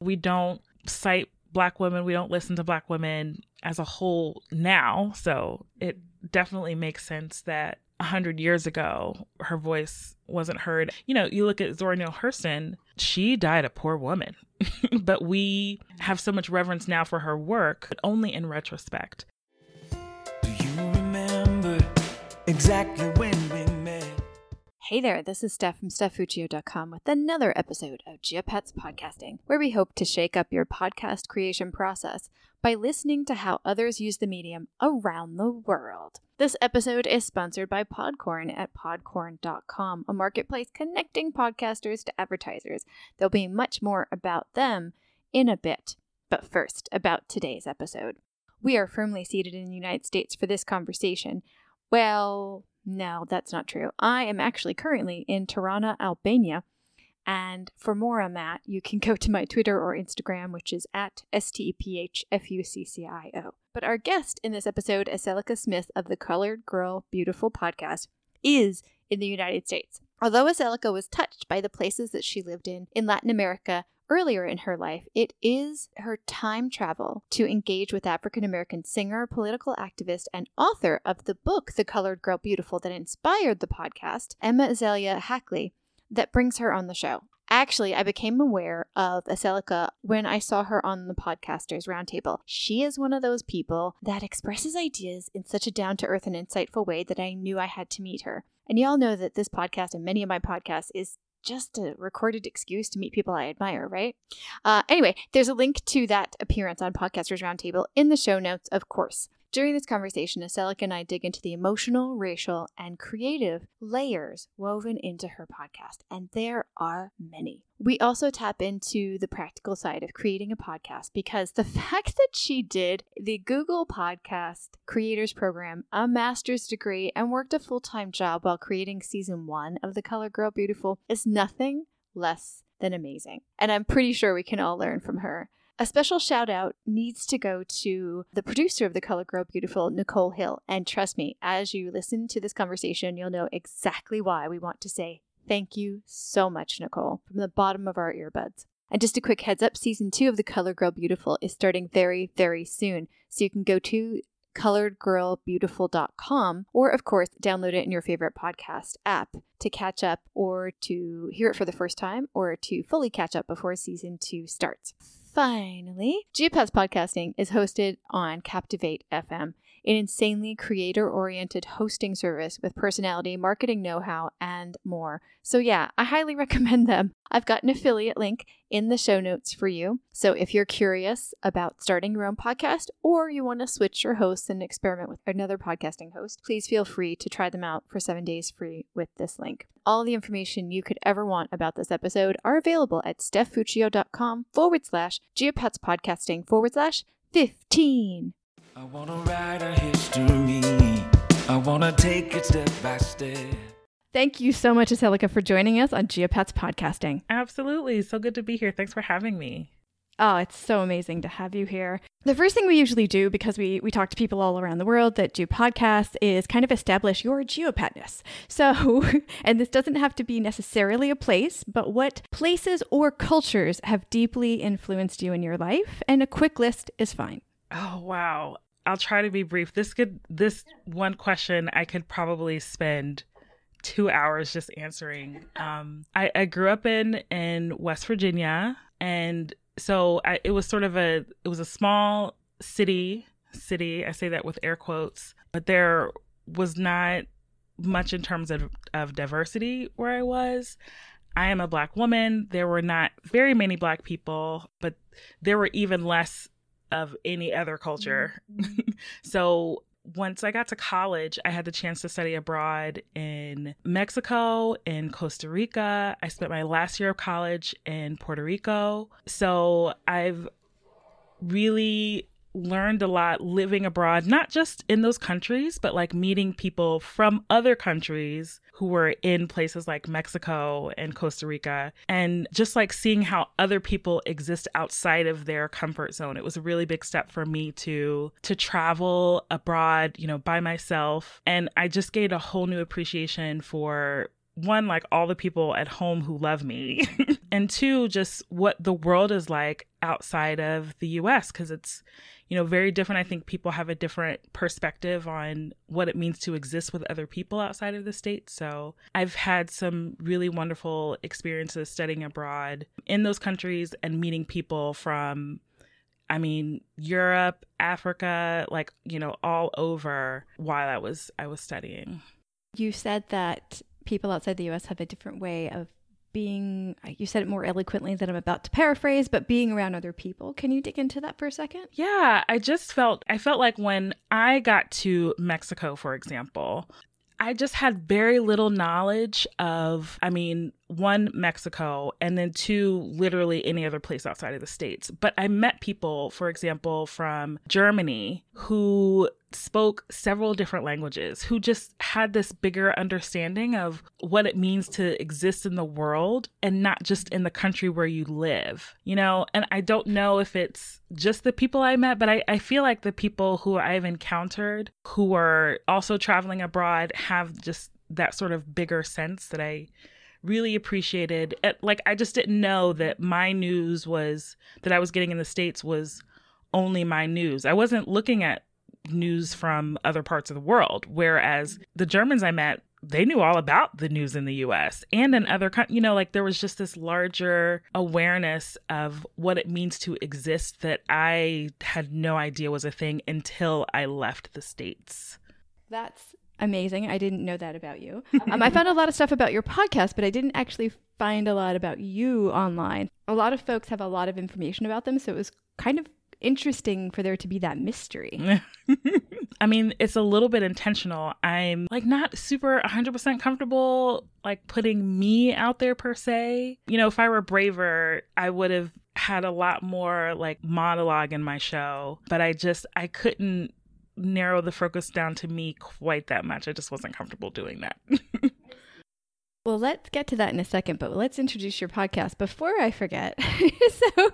We don't cite black women, we don't listen to black women as a whole now. So it definitely makes sense that a hundred years ago her voice wasn't heard. You know, you look at Zora Neale Hurston, she died a poor woman. but we have so much reverence now for her work, but only in retrospect. Do you remember exactly when? Hey there, this is Steph from StephFuccio.com with another episode of Geopats Podcasting, where we hope to shake up your podcast creation process by listening to how others use the medium around the world. This episode is sponsored by Podcorn at podcorn.com, a marketplace connecting podcasters to advertisers. There'll be much more about them in a bit. But first, about today's episode. We are firmly seated in the United States for this conversation. Well, no, that's not true. I am actually currently in Tirana, Albania, and for more on that, you can go to my Twitter or Instagram, which is at STEPHFUCCIO. But our guest in this episode, Aseloka Smith of the Colored Girl Beautiful podcast, is in the United States. Although Aseloka was touched by the places that she lived in in Latin America earlier in her life, it is her time travel to engage with African American singer, political activist, and author of the book The Colored Girl Beautiful that inspired the podcast, Emma Azalia Hackley, that brings her on the show. Actually, I became aware of Aseloka when I saw her on the Podcasters Roundtable. She is one of those people that expresses ideas in such a down to earth and insightful way that I knew I had to meet her. And y'all know that this podcast and many of my podcasts is just a recorded excuse to meet people I admire, right? Uh, anyway, there's a link to that appearance on Podcasters Roundtable in the show notes, of course. During this conversation, Aseloka and I dig into the emotional, racial, and creative layers woven into her podcast, and there are many. We also tap into the practical side of creating a podcast because the fact that she did the Google Podcast Creators Program, a master's degree, and worked a full time job while creating season one of The Colored Girl Beautiful is nothing less than amazing. And I'm pretty sure we can all learn from her. A special shout out needs to go to the producer of The Colored Girl Beautiful, Nicole Hill. And trust me, as you listen to this conversation, you'll know exactly why we want to say thank you so much, Nicole, from the bottom of our earbuds. And just a quick heads up season two of The Colored Girl Beautiful is starting very, very soon. So you can go to coloredgirlbeautiful.com or, of course, download it in your favorite podcast app to catch up or to hear it for the first time or to fully catch up before season two starts. Finally, Geopats Podcasting is hosted on Captivate FM, an insanely creator oriented hosting service with personality, marketing know how, and more. So, yeah, I highly recommend them. I've got an affiliate link in the show notes for you. So, if you're curious about starting your own podcast or you want to switch your hosts and experiment with another podcasting host, please feel free to try them out for seven days free with this link. All the information you could ever want about this episode are available at stephfuccio.com forward slash geopats podcasting forward slash 15. I want to write a history. I want to take it step by step. Thank you so much, Aseloka, for joining us on Geopats Podcasting. Absolutely. So good to be here. Thanks for having me. Oh, it's so amazing to have you here. The first thing we usually do, because we, we talk to people all around the world that do podcasts, is kind of establish your geopatness. So, and this doesn't have to be necessarily a place, but what places or cultures have deeply influenced you in your life? And a quick list is fine. Oh, wow. I'll try to be brief. This could this one question I could probably spend two hours just answering. Um, I, I grew up in in West Virginia, and so I, it was sort of a it was a small city city. I say that with air quotes, but there was not much in terms of of diversity where I was. I am a black woman. There were not very many black people, but there were even less of any other culture. Mm-hmm. so once I got to college, I had the chance to study abroad in Mexico, in Costa Rica. I spent my last year of college in Puerto Rico. So I've really learned a lot living abroad, not just in those countries, but like meeting people from other countries who were in places like Mexico and Costa Rica, and just like seeing how other people exist outside of their comfort zone. It was a really big step for me to to travel abroad, you know, by myself, and I just gained a whole new appreciation for one, like all the people at home who love me, and two, just what the world is like outside of the US because it's, you know, very different. I think people have a different perspective on what it means to exist with other people outside of the state. So I've had some really wonderful experiences studying abroad in those countries and meeting people from I mean, Europe, Africa, like, you know, all over while I was I was studying. You said that people outside the US have a different way of being uh, you said it more eloquently than I'm about to paraphrase, but being around other people. Can you dig into that for a second? Yeah, I just felt I felt like when I got to Mexico, for example, I just had very little knowledge of, I mean, one, Mexico, and then two, literally any other place outside of the States. But I met people, for example, from Germany who spoke several different languages, who just had this bigger understanding of what it means to exist in the world and not just in the country where you live, you know? And I don't know if it's just the people I met, but I, I feel like the people who I've encountered who are also traveling abroad have just that sort of bigger sense that I really appreciated it, like i just didn't know that my news was that i was getting in the states was only my news i wasn't looking at news from other parts of the world whereas the germans i met they knew all about the news in the US and in other countries. you know like there was just this larger awareness of what it means to exist that I had no idea was a thing until I left the states. That's amazing. I didn't know that about you. Um, I found a lot of stuff about your podcast, but I didn't actually find a lot about you online. A lot of folks have a lot of information about them, so it was kind of interesting for there to be that mystery. I mean, it's a little bit intentional. I'm like not super 100% comfortable like putting me out there per se. You know, if I were braver, I would have had a lot more like monologue in my show, but I just I couldn't narrow the focus down to me quite that much. I just wasn't comfortable doing that. well, let's get to that in a second, but let's introduce your podcast before I forget. so,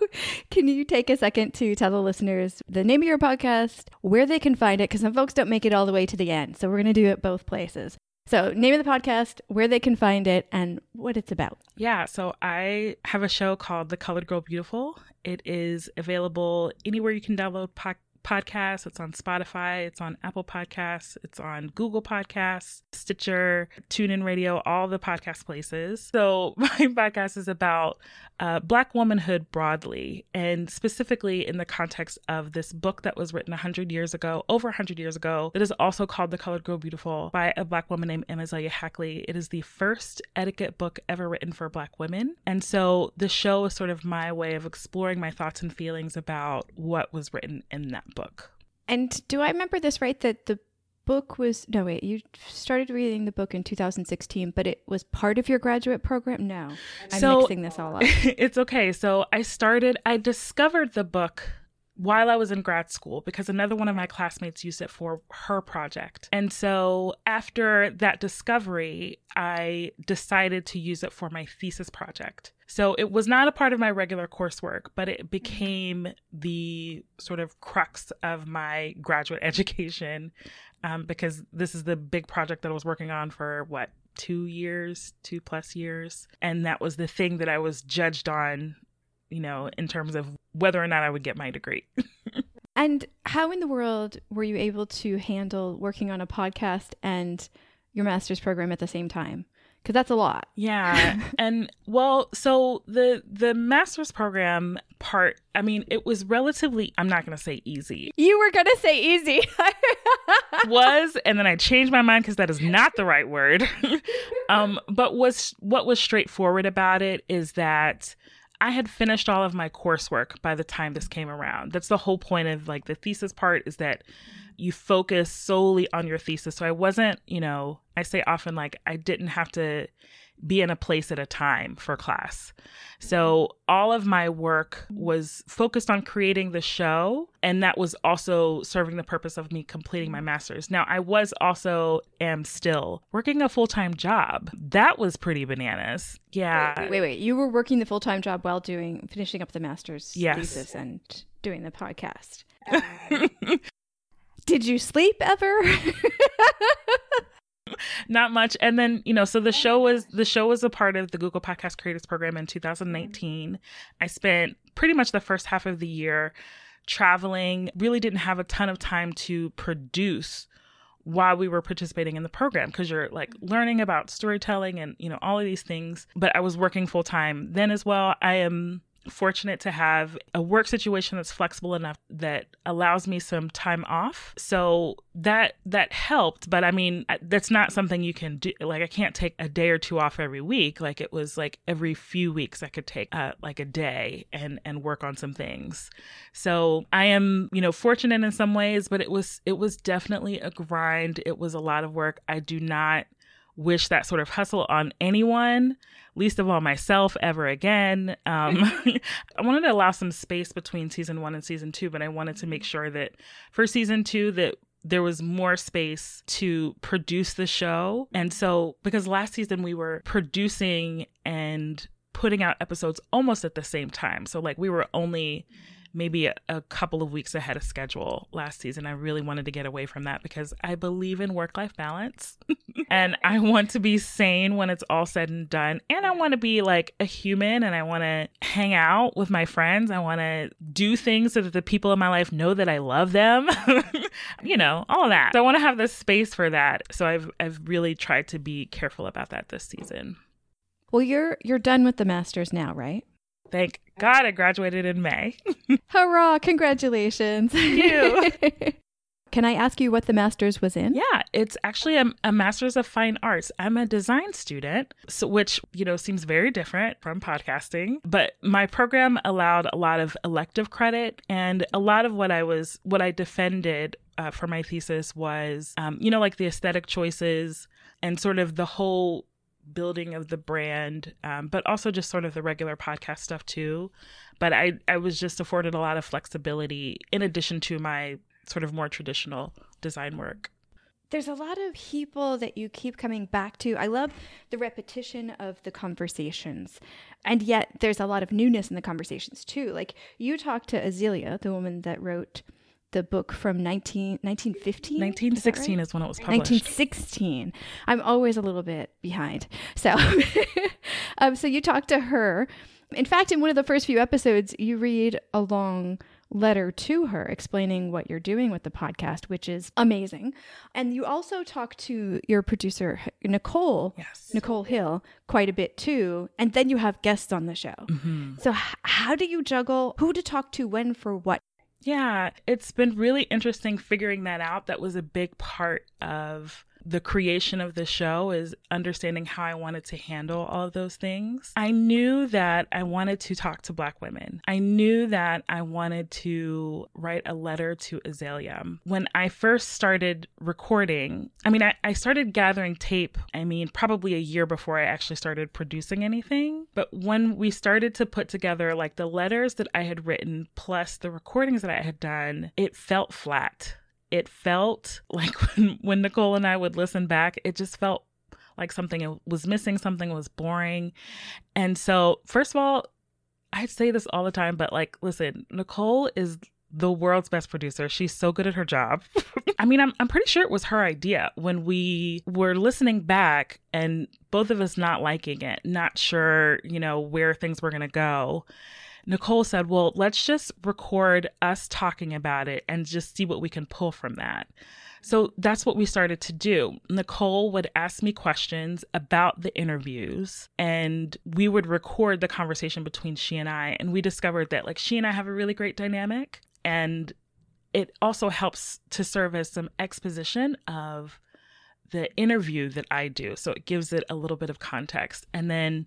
can you take a second to tell the listeners the name of your podcast, where they can find it? Because some folks don't make it all the way to the end. So, we're going to do it both places. So, name of the podcast, where they can find it, and what it's about. Yeah, so I have a show called The Colored Girl Beautiful. It is available anywhere you can download podcasts podcast. It's on Spotify. It's on Apple Podcasts. It's on Google Podcasts, Stitcher, TuneIn Radio, all the podcast places. So my podcast is about uh, Black womanhood broadly, and specifically in the context of this book that was written 100 years ago, over 100 years ago, that is also called The Colored Girl Beautiful by a Black woman named Emma Hackley. It is the first etiquette book ever written for Black women. And so the show is sort of my way of exploring my thoughts and feelings about what was written in that book. And do I remember this right that the book was no wait you started reading the book in 2016 but it was part of your graduate program no i'm so, mixing this all up it's okay so i started i discovered the book while I was in grad school because another one of my classmates used it for her project. And so after that discovery, I decided to use it for my thesis project. So it was not a part of my regular coursework, but it became the sort of crux of my graduate education um, because this is the big project that I was working on for what, two years, two plus years. And that was the thing that I was judged on you know, in terms of whether or not I would get my degree. and how in the world were you able to handle working on a podcast and your master's program at the same time? Because that's a lot. Yeah. and well, so the the master's program part, I mean, it was relatively I'm not going to say easy. You were going to say easy. was and then I changed my mind cuz that is not the right word. um but was what was straightforward about it is that I had finished all of my coursework by the time this came around. That's the whole point of like the thesis part is that you focus solely on your thesis. So I wasn't, you know, I say often like I didn't have to be in a place at a time for class. So all of my work was focused on creating the show, and that was also serving the purpose of me completing my master's. Now, I was also, am still working a full time job. That was pretty bananas. Yeah. Wait, wait, wait. You were working the full time job while doing, finishing up the master's yes. thesis and doing the podcast. Did you sleep ever? not much. And then, you know, so the show was the show was a part of the Google Podcast Creators Program in 2019. I spent pretty much the first half of the year traveling, really didn't have a ton of time to produce while we were participating in the program because you're like learning about storytelling and you know all of these things but i was working full time then as well i am fortunate to have a work situation that's flexible enough that allows me some time off. So that that helped, but I mean that's not something you can do. Like I can't take a day or two off every week. Like it was like every few weeks I could take uh, like a day and and work on some things. So I am, you know, fortunate in some ways, but it was it was definitely a grind. It was a lot of work. I do not wish that sort of hustle on anyone, least of all myself, ever again. Um, I wanted to allow some space between season one and season two, but I wanted to make sure that for season two that there was more space to produce the show. And so, because last season we were producing and putting out episodes almost at the same time. So, like, we were only maybe a, a, couple of weeks ahead of schedule last season. I really wanted to get away from that because I believe in work life balance and I want to be sane when it's all said and done. And I want to be like a human and I want to hang out with my friends. I want to do things so that the people in my life know that I love them, you know, all that. So I want to have the space for that. So I've, I've really tried to be careful about that this season. Well, you're you're done with the masters now, right? Thank God I graduated in May. Hurrah! Congratulations. Thank you. Can I ask you what the master's was in? Yeah, it's actually a, a, master's of fine arts. I'm a design student, so which, you know, seems very different from podcasting, but my program allowed a lot of elective credit and a lot of what I was what I defended uh, for my thesis was um, you know, like the aesthetic choices and sort of the whole building of the brand, um, but also just sort of the regular podcast stuff too. But I, I was just afforded a lot of flexibility in addition to my sort of more traditional design work. There's a lot of people that you keep coming back to. I love the repetition of the conversations. And yet there's a lot of newness in the conversations too. Like you talked to Azalia, the woman that wrote the book from 19, 1915? 1916 is, is, when it was published. 1916. I'm always a little bit behind. So, um, so you talk to her. In fact, in one of the first few episodes, you read a long letter to her explaining what you're doing with the podcast, which is amazing. And you also talk to your producer, Nicole, yes. Nicole Hill, quite a bit too. And then you have guests on the show. Mm-hmm. So, h- how do you juggle who to talk to when for what? Yeah, it's been really interesting figuring that out. That was a big part of the creation of the show is understanding how I wanted to handle all of those things. I knew that I wanted to talk to Black women. I knew that I wanted to write a letter to Azalia. When I first started recording, I mean, I, I started gathering tape, I mean, probably a year before I actually started producing anything. But when we started to put together like the letters that I had written plus the recordings that I had done, it felt flat it felt like when, when Nicole and I would listen back, it just felt like something was missing, something was boring. And so, first of all, I say this all the time, but like, listen, Nicole is the world's best producer. She's so good at her job. I mean, I'm, I'm pretty sure it was her idea when we were listening back and both of us not liking it, not sure, you know, where things were going to go. Nicole said, Well, let's just record us talking about it and just see what we can pull from that. So that's what we started to do. Nicole would ask me questions about the interviews, and we would record the conversation between she and I. And we discovered that, like, she and I have a really great dynamic. And it also helps to serve as some exposition of the interview that I do. So it gives it a little bit of context. And then,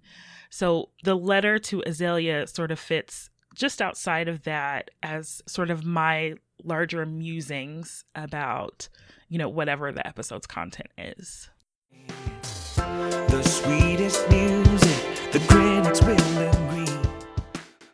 so the letter to Azalia sort of fits just outside of that as sort of my larger musings about, you know, whatever the episode's content is. The sweetest music, the critics will agree.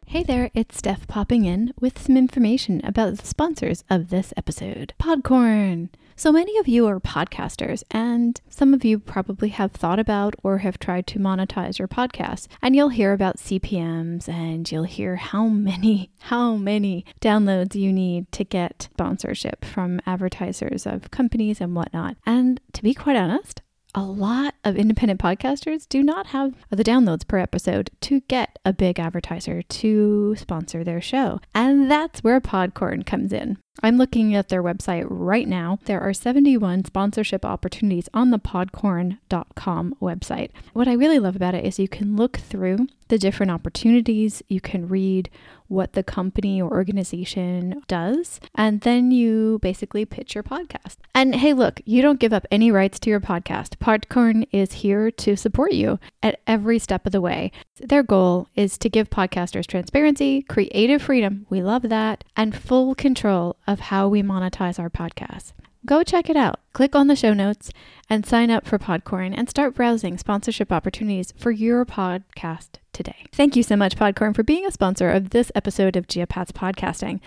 Hey there, it's Steph popping in with some information about the sponsors of this episode Podcorn. So many of you are podcasters, and some of you probably have thought about or have tried to monetize your podcast. And you'll hear about CPMs and you'll hear how many, how many downloads you need to get sponsorship from advertisers of companies and whatnot. And to be quite honest, a lot of independent podcasters do not have the downloads per episode to get a big advertiser to sponsor their show. And that's where Podcorn comes in. I'm looking at their website right now. There are 71 sponsorship opportunities on the podcorn.com website. What I really love about it is you can look through the different opportunities, you can read what the company or organization does, and then you basically pitch your podcast. And hey, look, you don't give up any rights to your podcast. Podcorn is here to support you at every step of the way. Their goal is to give podcasters transparency, creative freedom, we love that, and full control of how we monetize our podcasts. Go check it out. Click on the show notes and sign up for Podcorn and start browsing sponsorship opportunities for your podcast today. Thank you so much, Podcorn, for being a sponsor of this episode of Geopats Podcasting.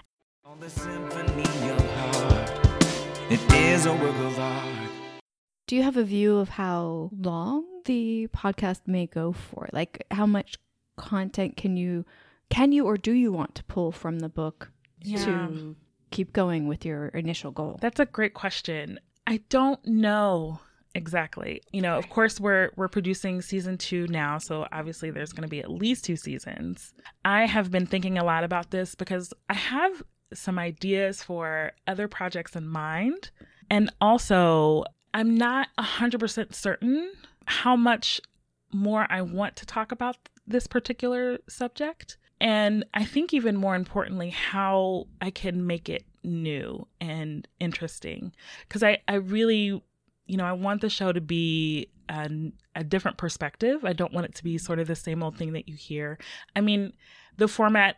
Do you have a view of how long the podcast may go for? Like how much content can you can you or do you want to pull from the book Yeah. to keep going with your initial goal? That's a great question. I don't know exactly. You know, of course we're we're producing season 2 now, so obviously there's going to be at least two seasons. I have been thinking a lot about this because I have some ideas for other projects in mind, and also I'm not 100% certain how much more I want to talk about this particular subject. And I think even more importantly, how I can make it new and interesting. Because I, I really, you know, I want the show to be an, a different perspective. I don't want it to be sort of the same old thing that you hear. I mean, the format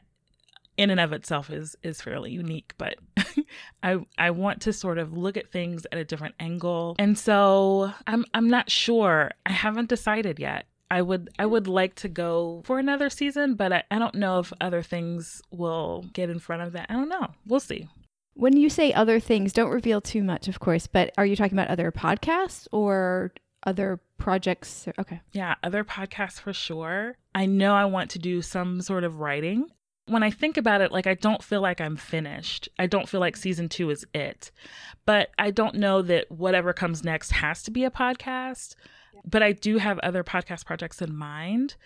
in and of itself is is fairly unique, but I I want to sort of look at things at a different angle. And so I'm I'm not sure. I haven't decided yet. I would I would like to go for another season, but I, I don't know if other things will get in front of that. I don't know. We'll see. When you say other things, don't reveal too much, of course, but are you talking about other podcasts or other projects? Okay. Yeah, other podcasts for sure. I know I want to do some sort of writing. When I think about it, like I don't feel like I'm finished. I don't feel like season two is it. But I don't know that whatever comes next has to be a podcast. But I do have other podcast projects in mind.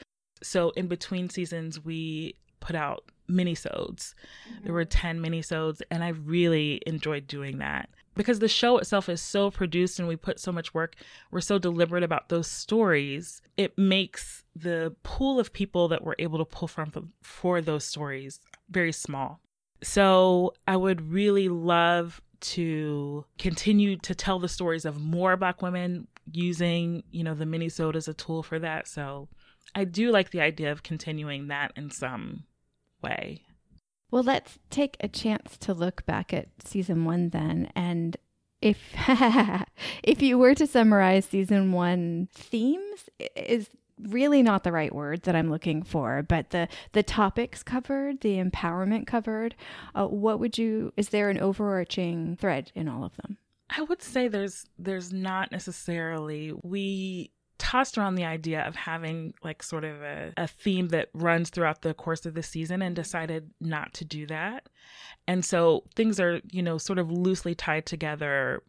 So in between seasons, we put out minisodes. There were 10 minisodes, and I really enjoyed doing that because the show itself is so produced and we put so much work. We're so deliberate about those stories. It makes the pool of people that we're able to pull from for those stories very small. So I would really love to continue to tell the stories of more black women using, you know, the minisode as a tool for that. So I do like the idea of continuing that in some way. Well, let's take a chance to look back at season one then. And if if you were to summarize season one themes, is really not the right word that I'm looking for, but the the topics covered, the empowerment covered. Uh, what would you? Is there an overarching thread in all of them? I would say there's there's not necessarily we tossed around the idea of having like sort of a, a theme that runs throughout the course of the season and decided not to do that. And so things are, you know, sort of loosely tied together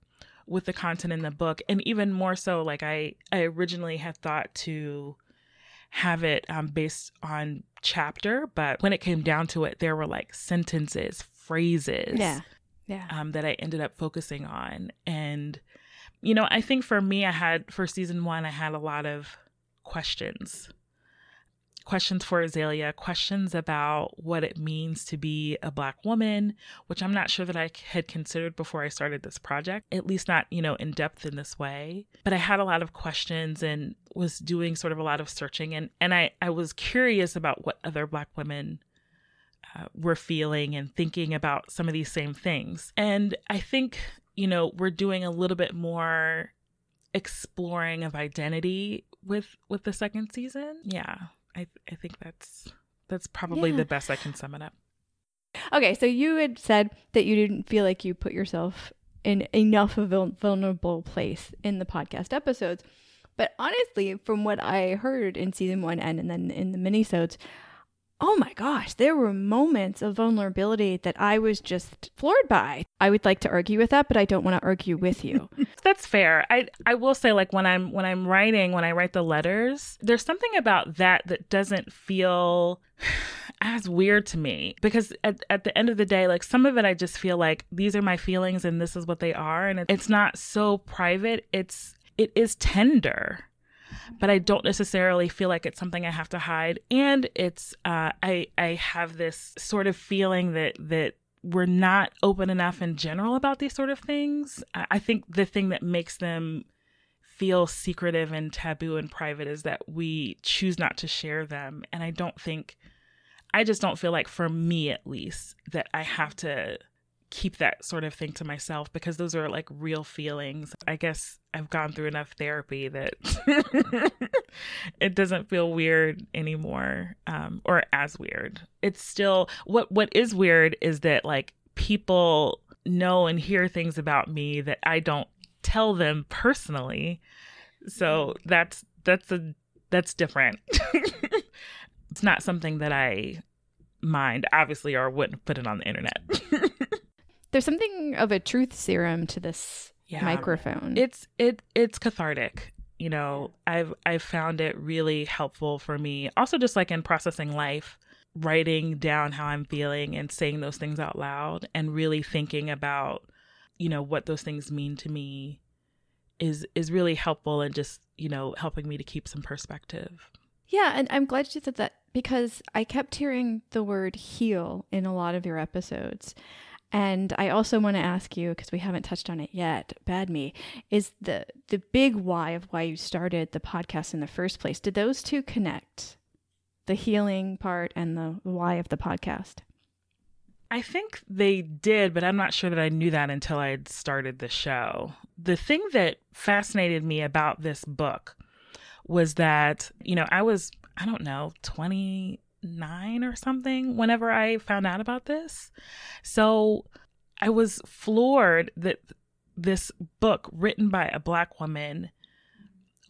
with the content in the book. And even more so, like I, I originally had thought to have it um, based on chapter, but when it came down to it, there were like sentences, phrases. Yeah. Yeah. Um, that I ended up focusing on. And you know, I think for me, I had for season one, I had a lot of questions. Questions for Azalia, questions about what it means to be a Black woman, which I'm not sure that I had considered before I started this project, at least not, you know, in depth in this way. But I had a lot of questions and was doing sort of a lot of searching. And, and I, I was curious about what other Black women uh, were feeling and thinking about some of these same things. And I think you know, we're doing a little bit more exploring of identity with with the second season. Yeah. I I think that's that's probably Yeah. the best I can sum it up. Okay, so you had said that you didn't feel like you put yourself in enough of a vulnerable place in the podcast episodes. But honestly, from what I heard in season one and, and then in the minisodes, oh my gosh, there were moments of vulnerability that I was just floored by. I would like to argue with that, but I don't want to argue with you. That's fair. I I will say like when I'm when I'm writing, when I write the letters, there's something about that that doesn't feel as weird to me because at, at the end of the day like some of it i just feel like these are my feelings and this is what they are and it's not so private it's it is tender but I don't necessarily feel like it's something I have to hide. And it's uh, I I have this sort of feeling that that we're not open enough in general about these sort of things. I think the thing that makes them feel secretive and taboo and private is that we choose not to share them. And I don't think, I just don't feel like, for me at least, that I have to keep that sort of thing to myself because those are like real feelings. I guess I've gone through enough therapy that it doesn't feel weird anymore um, or as weird. It's still what what is weird is that like people know and hear things about me that I don't tell them personally. So that's that's a that's different. it's not something that I mind obviously or wouldn't put it on the internet. There's something of a truth serum to this yeah. microphone. It's it it's cathartic. You know, I've I've found it really helpful for me. Also just like in processing life, writing down how I'm feeling and saying those things out loud and really thinking about, you know, what those things mean to me is is really helpful and just, you know, helping me to keep some perspective. Yeah, and I'm glad you said that because I kept hearing the word heal in a lot of your episodes. And I also want to ask you because we haven't touched on it yet. Bad me is the the big why of why you started the podcast in the first place. Did those two connect? The healing part and the why of the podcast. I think they did, but I'm not sure that I knew that until I had started the show. The thing that fascinated me about this book was that, you know, I was, I don't know, 20, nine or something whenever I found out about this. So I was floored that this book written by a black woman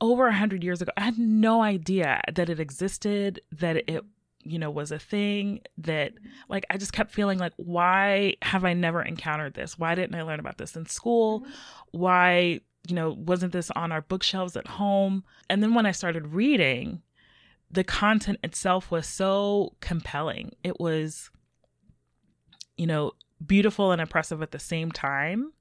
over a hundred years ago, I had no idea that it existed, that it, you know, was a thing that like I just kept feeling like, why have I never encountered this? Why didn't I learn about this in school? Why, you know, wasn't this on our bookshelves at home? And then when I started reading, the content itself was so compelling. It was, you know, beautiful and impressive at the same time.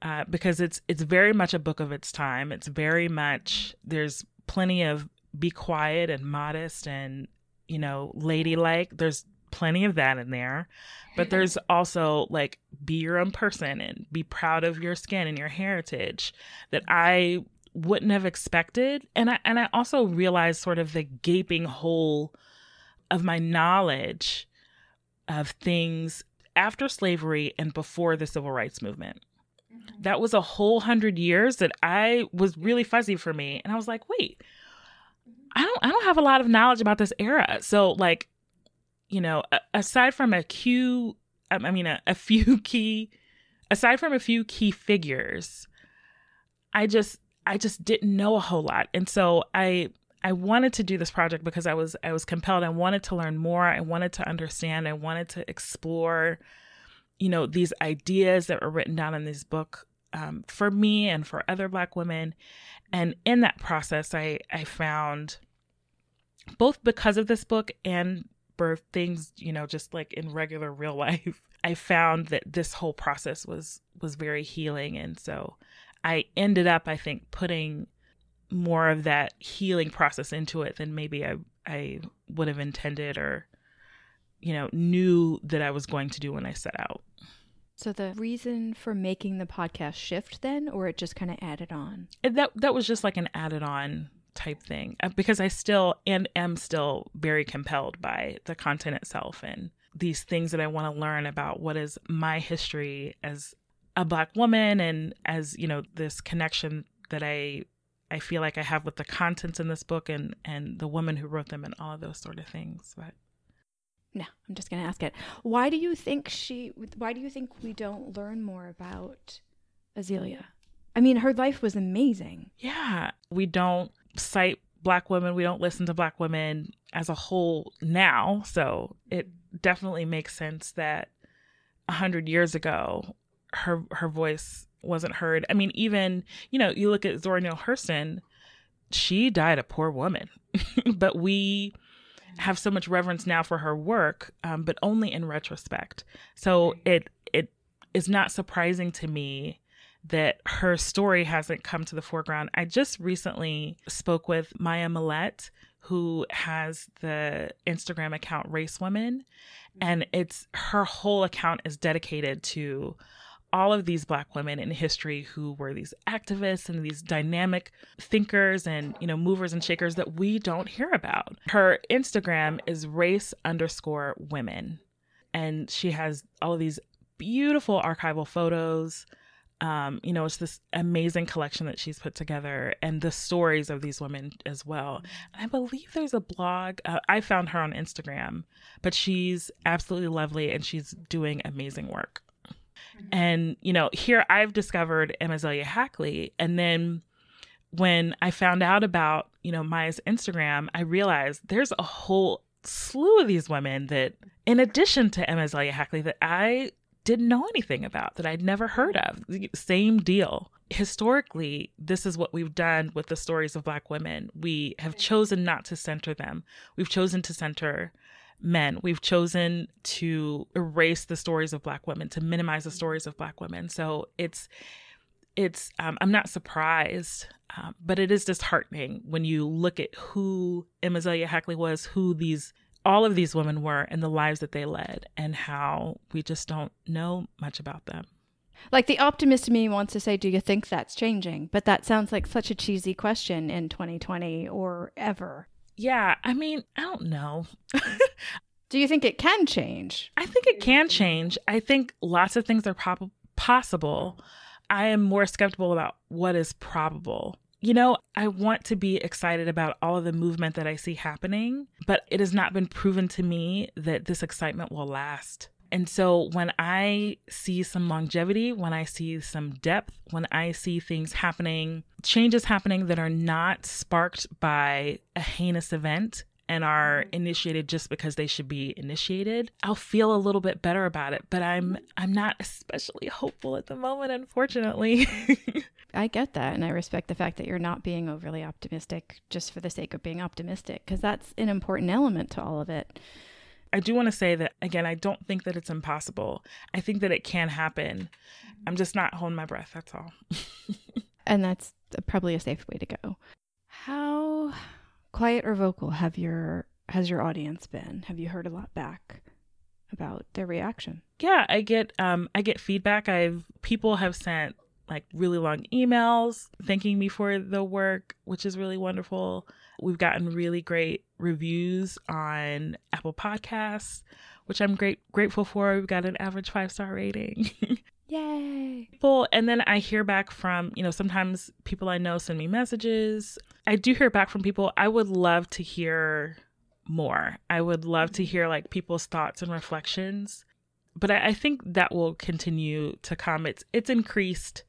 Uh, because it's it's very much a book of its time. It's very much there's plenty of be quiet and modest and you know ladylike. There's plenty of that in there, but there's also like be your own person and be proud of your skin and your heritage that I wouldn't have expected. And I and I also realized sort of the gaping hole of my knowledge of things after slavery and before the civil rights movement. Mm-hmm. That was a whole hundred years that I was really fuzzy for me. And I was like, wait, I don't I don't have a lot of knowledge about this era. So like, you know, aside from a few I mean a, a few key aside from a few key figures, I just I just didn't know a whole lot. And so I I wanted to do this project because I was I was compelled. I wanted to learn more. I wanted to understand. I wanted to explore, you know, these ideas that were written down in this book um, for me and for other Black women. And in that process, I I found both because of this book and for things, you know, just like in regular real life, I found that this whole process was was very healing. And so I ended up, I think, putting more of that healing process into it than maybe I I would have intended or you know knew that I was going to do when I set out. So the reason for making the podcast shift then or it just kind of added on? That that was just like an added on type thing uh, because I still and am still very compelled by the content itself and these things that I want to learn about what is my history as a black woman and as you know this connection that i i feel like i have with the contents in this book and and the woman who wrote them and all of those sort of things but no i'm just going to ask it why do you think she why do you think we don't learn more about azalia i mean her life was amazing yeah we don't cite black women. We don't listen to black women as a whole now. So it definitely makes sense that a hundred years ago, her her voice wasn't heard. I mean, even you know, you look at Zora Neale Hurston, she died a poor woman, but we have so much reverence now for her work, um, but only in retrospect. So it it is not surprising to me that her story hasn't come to the foreground. I just recently spoke with Maya Millette, who has the Instagram account Race Women, and it's her whole account is dedicated to all of these black women in history who were these activists and these dynamic thinkers and you know movers and shakers that we don't hear about her instagram is race underscore women and she has all of these beautiful archival photos um, you know, it's this amazing collection that she's put together and the stories of these women as well. And I believe there's a blog. Uh, I found her on Instagram, but she's absolutely lovely and she's doing amazing work. Mm-hmm. And, you know, here I've discovered Emma Azalia Hackley. And then when I found out about, you know, Maya's Instagram, I realized there's a whole slew of these women that, in addition to Emma Azalia Hackley, that I didn't know anything about, that I'd never heard of. Same deal. Historically, this is what we've done with the stories of Black women. We have chosen not to center them. We've chosen to center men. We've chosen to erase the stories of Black women, to minimize the stories of Black women. So it's, it's, um, I'm not surprised, um, but it is disheartening when you look at who Emma Azalia Hackley was, who these, all of these women were, and the lives that they led, and how we just don't know much about them. Like the optimist in me wants to say, Do you think that's changing? But that sounds like such a cheesy question in 2020 or ever. Yeah, I mean, I don't know. Do you think it can change? I think it can change. I think lots of things are prob- possible. I am more skeptical about what is probable. You know, I want to be excited about all of the movement that I see happening, but it has not been proven to me that this excitement will last. And so when I see some longevity, when I see some depth, when I see things happening, changes happening that are not sparked by a heinous event and are mm-hmm. initiated just because they should be initiated, I'll feel a little bit better about it, but I'm I'm not especially hopeful at the moment unfortunately. I get that and I respect the fact that you're not being overly optimistic just for the sake of being optimistic because that's an important element to all of it. I do want to say that again, I don't think that it's impossible. I think that it can happen. I'm just not holding my breath. That's all. and that's probably a safe way to go. How quiet or vocal have your has your audience been? Have you heard a lot back about their reaction? Yeah, I get um I get feedback. I've people have sent like really long emails thanking me for the work, which is really wonderful. We've gotten really great reviews on Apple Podcasts, which I'm great grateful for. We've got an average five star rating. Yay. People and then I hear back from, you know, sometimes people I know send me messages. I do hear back from people. I would love to hear more. I would love to hear like people's thoughts and reflections. But I, I think that will continue to come. It's it's increased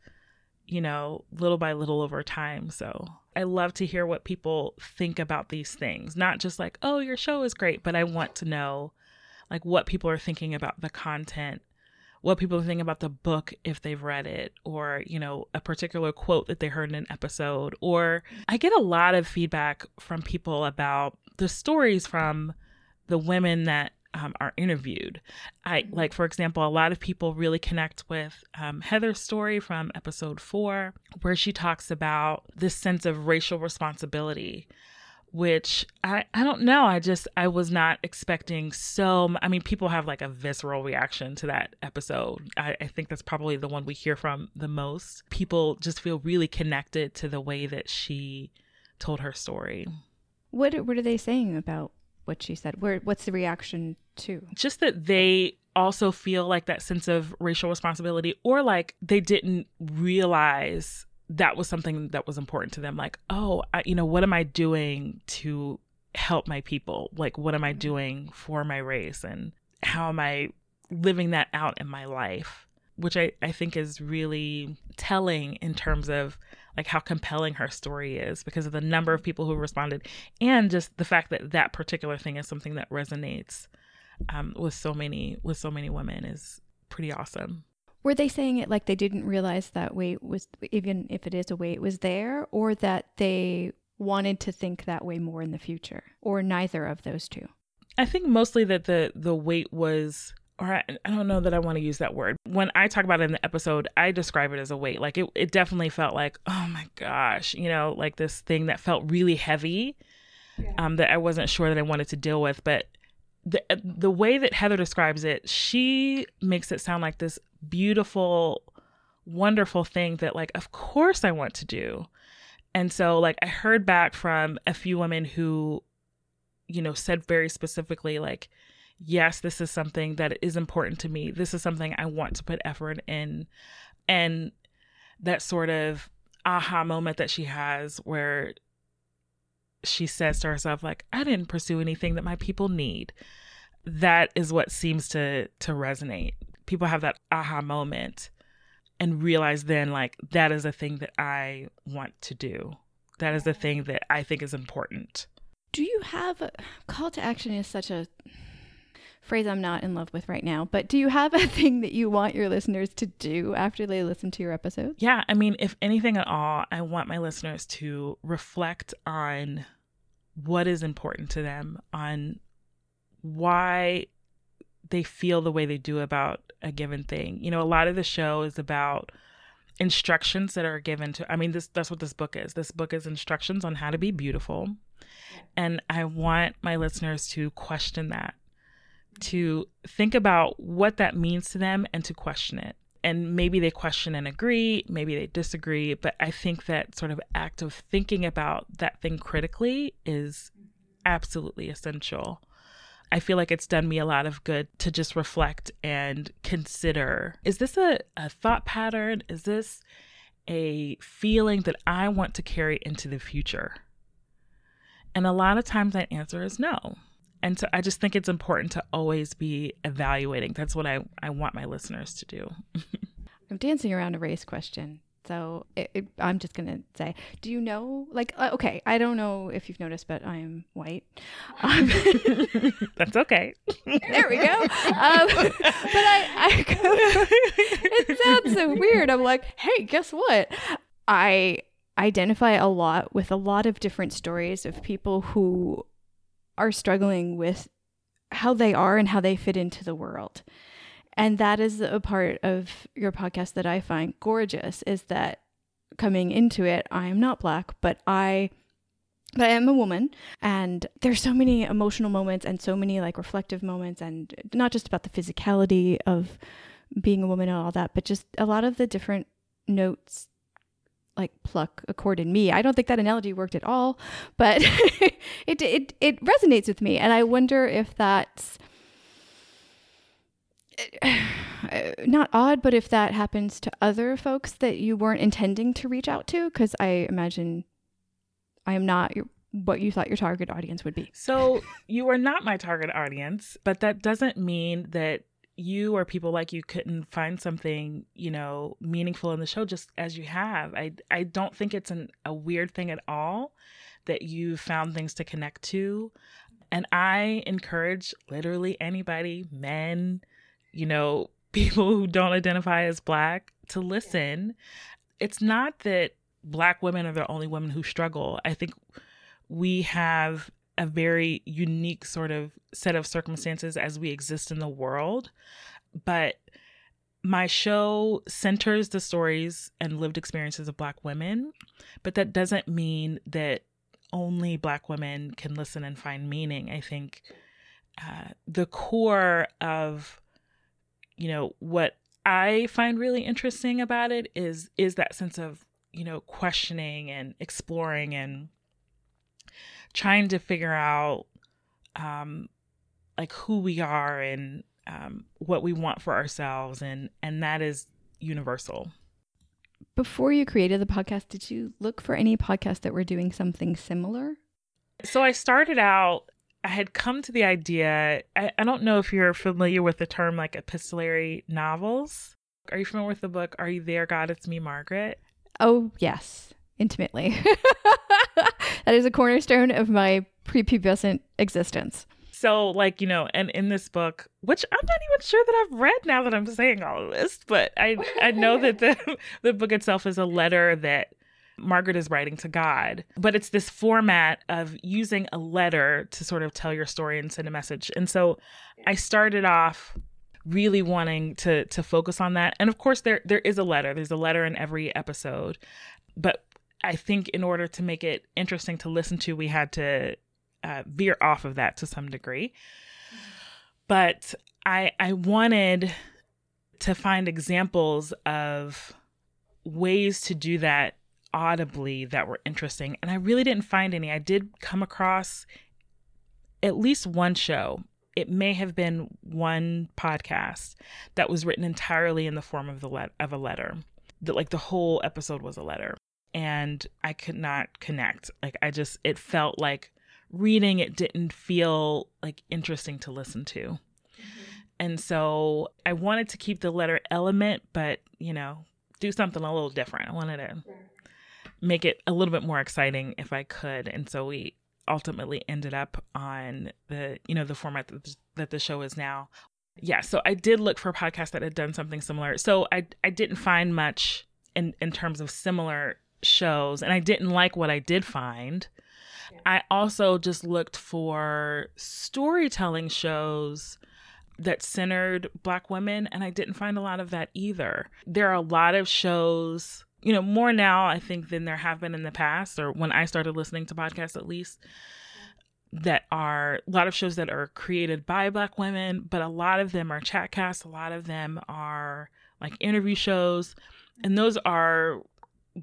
you know, little by little over time. So I love to hear what people think about these things. Not just like, oh, your show is great, but I want to know like what people are thinking about the content, what people are thinking about the book if they've read it, or, you know, a particular quote that they heard in an episode. Or I get a lot of feedback from people about the stories from the women that um, are interviewed. I mm-hmm. like, for example, a lot of people really connect with um, Heather's story from episode four, where she talks about this sense of racial responsibility. Which I, I don't know. I just, I was not expecting so. I mean, people have like a visceral reaction to that episode. I, I think that's probably the one we hear from the most. People just feel really connected to the way that she told her story. What, what are they saying about what she said. Where what's the reaction to? Just that they also feel like that sense of racial responsibility or like they didn't realize that was something that was important to them. Like oh I, you know what am i doing to help my people? Like what am i mm-hmm. doing for my race? And how am i living that out in my life? Which I, I think is really telling in terms of like how compelling her story is because of the number of people who responded and just the fact that that particular thing is something that resonates um, with so many with so many women is pretty awesome. Were they saying it like they didn't realize that weight was even if it is a weight was there or that they wanted to think that way more in the future or neither of those two? I think mostly that the the weight was or I, I, don't know that I want to use that word. When I talk about it in the episode, I describe it as a weight. Like it, it definitely felt like, oh my gosh, you know, like this thing that felt really heavy yeah. um, that I wasn't sure that I wanted to deal with. But the the way that Heather describes it, she makes it sound like this beautiful, wonderful thing that like, of course I want to do. And so like I heard back from a few women who, you know, said very specifically like, yes, this is something that is important to me. This is something I want to put effort in. And that sort of aha moment that she has where she says to herself like i didn't pursue anything that my people need that is what seems to to resonate people have that aha moment and realize then like that is a thing that i want to do that is the thing that i think is important do you have a call to action is such a phrase I'm not in love with right now, but do you have a thing that you want your listeners to do after they listen to your episode? Yeah, I mean, if anything at all, I want my listeners to reflect on what is important to them, on why they feel the way they do about a given thing. You know, a lot of the show is about instructions that are given to I mean this that's what this book is. This book is instructions on how to be beautiful. And I want my listeners to question that to think about what that means to them and to question it. And maybe they question and agree, maybe they disagree, but I think that sort of act of thinking about that thing critically is absolutely essential. I feel like it's done me a lot of good to just reflect and consider is this a, a thought pattern? Is this a feeling that I want to carry into the future? And a lot of times that answer is no. And so I just think it's important to always be evaluating. That's what I, I want my listeners to do. I'm dancing around a race question. So it, it, I'm just going to say, do you know, like, uh, okay, I don't know if you've noticed, but I am white. Um, That's okay. there we go. Um, but I, I it sounds so weird. I'm like, hey, guess what? I identify a lot with a lot of different stories of people who are struggling with how they are and how they fit into the world. And that is a part of your podcast that I find gorgeous is that coming into it, I am not black, but I but I am a woman and there's so many emotional moments and so many like reflective moments and not just about the physicality of being a woman and all that, but just a lot of the different notes like pluck a chord in me. I don't think that analogy worked at all, but it it it resonates with me, and I wonder if that's not odd, but if that happens to other folks that you weren't intending to reach out to, because I imagine I am not your, what you thought your target audience would be. So you are not my target audience, but that doesn't mean that you or people like you couldn't find something you know meaningful in the show just as you have. I i don't think it's an, a weird thing at all that you found things to connect to. And i encourage literally anybody men you know people who don't identify as black to listen. It's not that black women are the only women who struggle. I think we have a very unique sort of set of circumstances as we exist in the world. But my show centers the stories and lived experiences of Black women, but that doesn't mean that only Black women can listen and find meaning. I think uh, the core of, you know, what I find really interesting about it is is that sense of you know questioning and exploring and trying to figure out um, like who we are and um, what we want for ourselves, and and that is universal. Before you created the podcast, did you look for any podcasts that were doing something similar? So I started out. I had come to the idea. I, I don't know if you're familiar with the term like epistolary novels Are you familiar with the book Are You There, God? It's Me, Margaret? Oh, yes, intimately. that is a cornerstone of my prepubescent existence. So, like, you know, and in this book, which I'm not even sure that I've read now that I'm saying all of this, but I, I know that the, the book itself is a letter that Margaret is writing to God. But it's this format of using a letter to sort of tell your story and send a message. And so I started off really wanting to to focus on that. And of course there there is a letter. There's a letter in every episode. But I think in order to make it interesting to listen to, we had to uh, veer off of that to some degree. But I I wanted to find examples of ways to do that audibly that were interesting and I really didn't find any. I did come across at least one show. It may have been one podcast that was written entirely in the form of the of a letter. That like the whole episode was a letter and I could not connect. Like I just it felt like reading it didn't feel like interesting to listen to. Mm-hmm. And so I wanted to keep the letter element but, you know, do something a little different. I wanted to make it a little bit more exciting if I could. And so we ultimately ended up on the, you know, the format that, that the show is now. Yeah, so I did look for podcasts that had done something similar. So I I didn't find much in in terms of similar shows and I didn't like what I did find. Yeah. I also just looked for storytelling shows that centered black women and I didn't find a lot of that either. There are a lot of shows you know, more now, I think, than there have been in the past, or when I started listening to podcasts at least, mm-hmm. that are a lot of shows that are created by Black women, but a lot of them are chat casts, a lot of them are like interview shows, and those are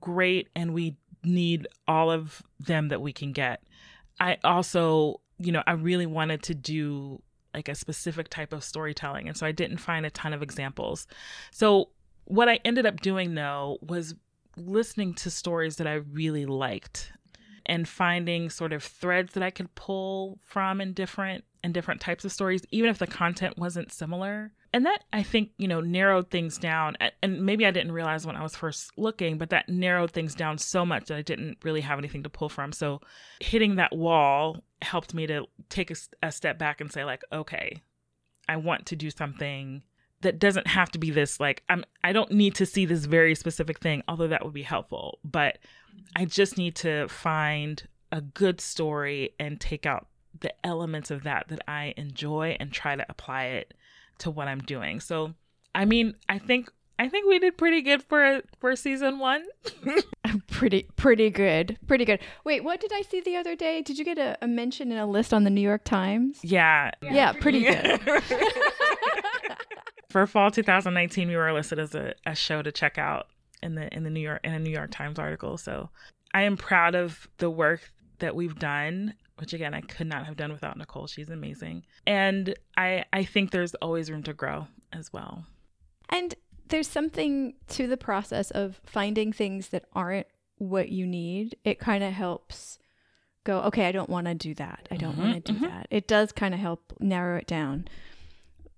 great, and we need all of them that we can get. I also, you know, I really wanted to do like a specific type of storytelling, and so I didn't find a ton of examples. So, what I ended up doing though was listening to stories that I really liked and finding sort of threads that I could pull from in different and different types of stories, even if the content wasn't similar. And that I think, you know, narrowed things down. And maybe I didn't realize when I was first looking, but that narrowed things down so much that I didn't really have anything to pull from. So hitting that wall helped me to take a, a step back and say, like, okay, I want to do something that doesn't have to be this like I'm I don't need to see this very specific thing, although that would be helpful. But I just need to find a good story and take out the elements of that that I enjoy and try to apply it to what I'm doing. So I mean, I think I think we did pretty good for for season one. pretty pretty good, pretty good. Wait, what did I see the other day? Did you get a, a mention in a list on the New York Times? Yeah, yeah, yeah pretty good. for fall 2019, we were listed as a, a show to check out in the in the New York in a New York Times article. So I am proud of the work that we've done, which again I could not have done without Nicole. She's amazing, and I I think there's always room to grow as well. And there's something to the process of finding things that aren't what you need. It kind of helps go, okay, I don't want to do that. I don't mm-hmm, want to do mm-hmm. that. It does kind of help narrow it down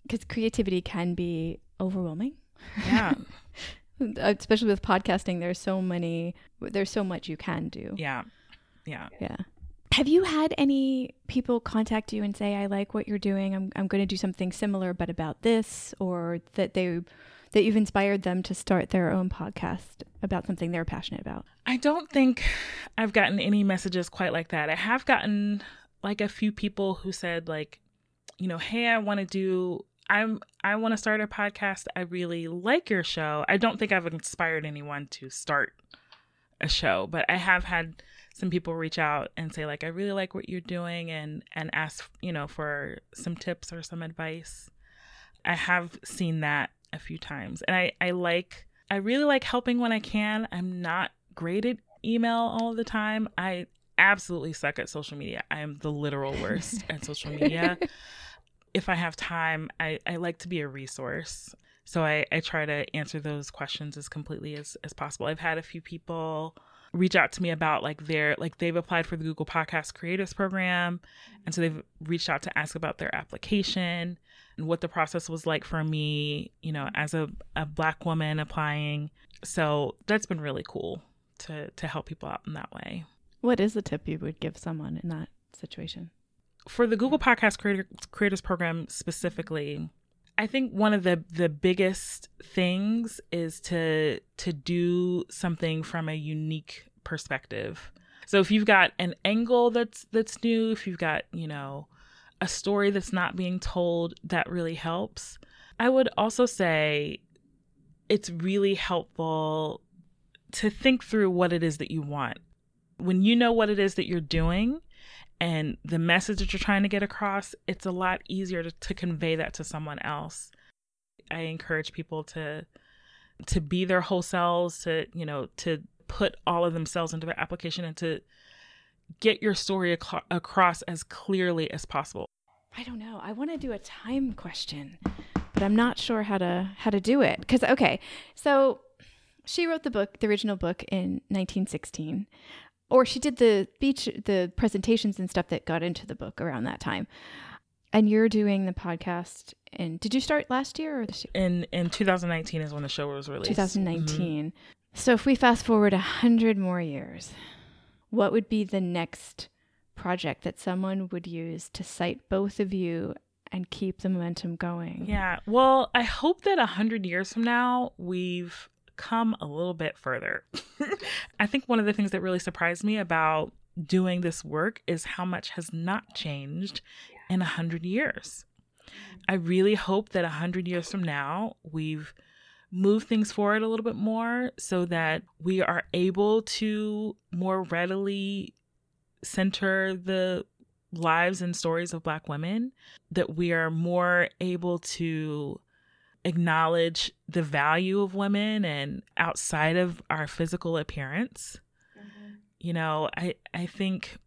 because creativity can be overwhelming. Yeah. Especially with podcasting, there's so many, there's so much you can do. Yeah. Yeah. Yeah. Have you had any people contact you and say, I like what you're doing. I'm, I'm going to do something similar, but about this, or that they, that you've inspired them to start their own podcast about something they're passionate about? I don't think I've gotten any messages quite like that. I have gotten like a few people who said, like, you know, hey, I want to do I'm I want to start a podcast. I really like your show. I don't think I've inspired anyone to start a show, but I have had some people reach out and say like I really like what you're doing and and ask, you know, for some tips or some advice. I have seen that a few times. And I I like I really like helping when I can. I'm not great at email all the time. I absolutely suck at social media. I am the literal worst at social media if I have time, I, I like to be a resource. So I, I try to answer those questions as completely as, as possible. I've had a few people reach out to me about like their like they've applied for the Google Podcast Creators Program, and so they've reached out to ask about their application. and what the process was like for me, you know, as a, a black woman applying. So that's been really cool to to help people out in that way. What is the tip you would give someone in that situation? For the Google Podcast Creator, Creators Program specifically, I think one of the the biggest things is to to do something from a unique perspective. So if you've got an angle that's that's new, if you've got, you know, a story that's not being told, that really helps. I would also say it's really helpful to think through what it is that you want. When you know what it is that you're doing and the message that you're trying to get across, it's a lot easier to, to convey that to someone else. I encourage people to to be their whole selves, to, you know, to put all of themselves into their application and to get your story ac- across as clearly as possible. I don't know. I want to do a time question, but I'm not sure how to how to do it. Cuz okay. So she wrote the book, the original book in 1916. Or she did the beach the presentations and stuff that got into the book around that time. And you're doing the podcast and did you start last year or this year? In in 2019 is when the show was released. 2019. Mm-hmm. So if we fast forward a hundred more years, what would be the next project that someone would use to cite both of you and keep the momentum going? Yeah. Well, I hope that a hundred years from now we've come a little bit further. I think one of the things that really surprised me about doing this work is how much has not changed in a hundred years. I really hope that a hundred years from now we've move things forward a little bit more so that we are able to more readily center the lives and stories of Black women, that we are more able to acknowledge the value of women and outside of our physical appearance. Mm-hmm. You know, I, I think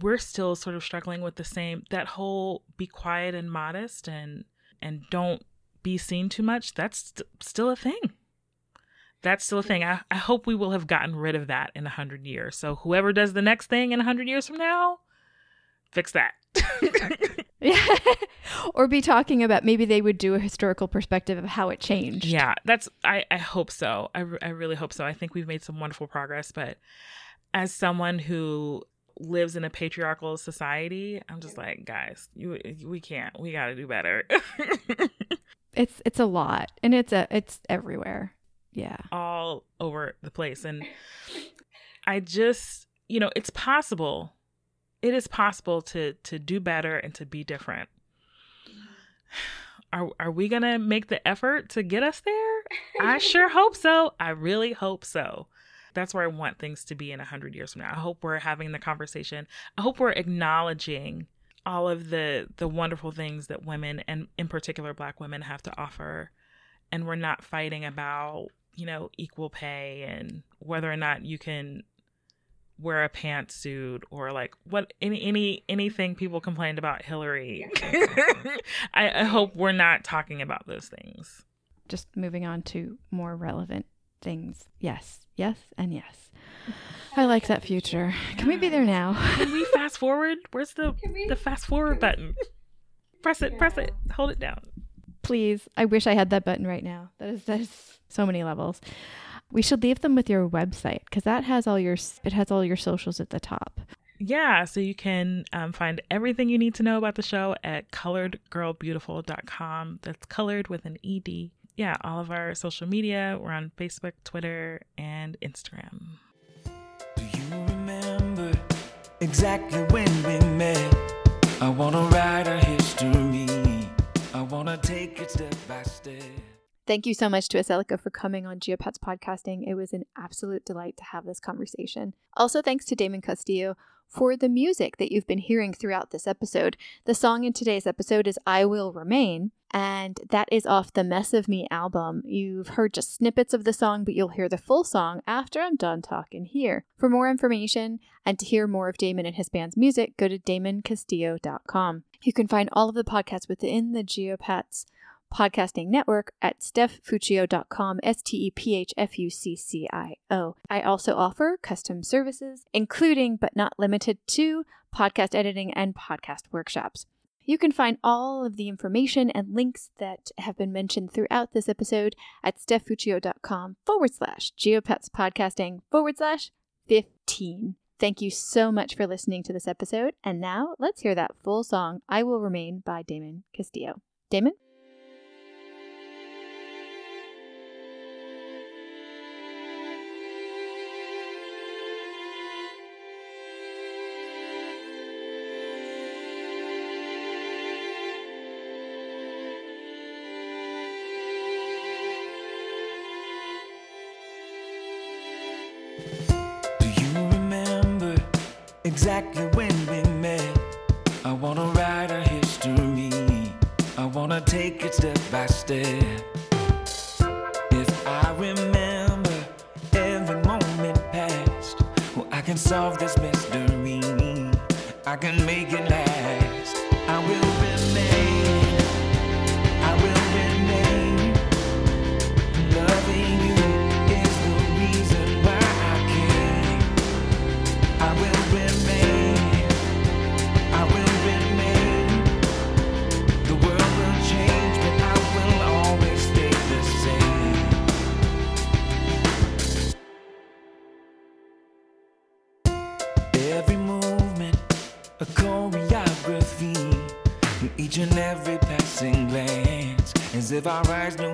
we're still sort of struggling with the same that whole be quiet and modest and and don't be seen too much, that's st- still a thing. That's still a thing. I, I hope we will have gotten rid of that in a hundred years. So whoever does the next thing in a hundred years from now, fix that. yeah. or be talking about maybe they would do a historical perspective of how it changed. Yeah, that's I I hope so. I I really hope so. I think we've made some wonderful progress, but as someone who lives in a patriarchal society, I'm just like, guys, you we can't. We got to do better. it's it's a lot and it's a it's everywhere yeah all over the place and i just you know it's possible it is possible to to do better and to be different. Are are we going to make the effort to get us there? I sure hope so. I really hope so. That's where i want things to be in 100 years from now. I hope we're having the conversation. I hope we're acknowledging all of the the wonderful things that women and in particular black women have to offer. And we're not fighting about you know equal pay and whether or not you can wear a pantsuit or like what any any anything people complained about Hillary. I, I hope we're not talking about those things. Just moving on to more relevant things. Yes, yes, and yes. I like that future. Can we be there now? Can we fast forward? Where's the the fast forward button? Press it, press it, hold it down. Please. I wish I had that button right now. That is that is so many levels. We should leave them with your website because that has all your it has all your socials at the top. Yeah, so you can um, find everything you need to know about the show at coloredgirlbeautiful.com. That's colored with an ed. Yeah, all of our social media. We're on Facebook, Twitter, and Instagram Do you remember exactly when we met. I wanna write our history. I wanna take it step by step. Thank you so much to Aseloka for coming on Geopats Podcasting. It was an absolute delight to have this conversation. Also, thanks to Damon Castillo for the music that you've been hearing throughout this episode. The song in today's episode is I Will Remain, and that is off the Mess of Me album. You've heard just snippets of the song, but you'll hear the full song after I'm done talking here. For more information and to hear more of Damon and his band's music, go to damoncastillo.com. You can find all of the podcasts within the Geopats podcasting network at stephfuccio.com, S T E P H F U C C I O. I also offer custom services, including but not limited to podcast editing and podcast workshops. You can find all of the information and links that have been mentioned throughout this episode at stephfuccio.com forward slash geopats podcasting forward slash 15. Thank you so much for listening to this episode. And now let's hear that full song, I Will Remain by Damon Castillo. Damon? It step by step. If I remember every moment past, well, I can solve this mystery. I can make it last. I will glance, as if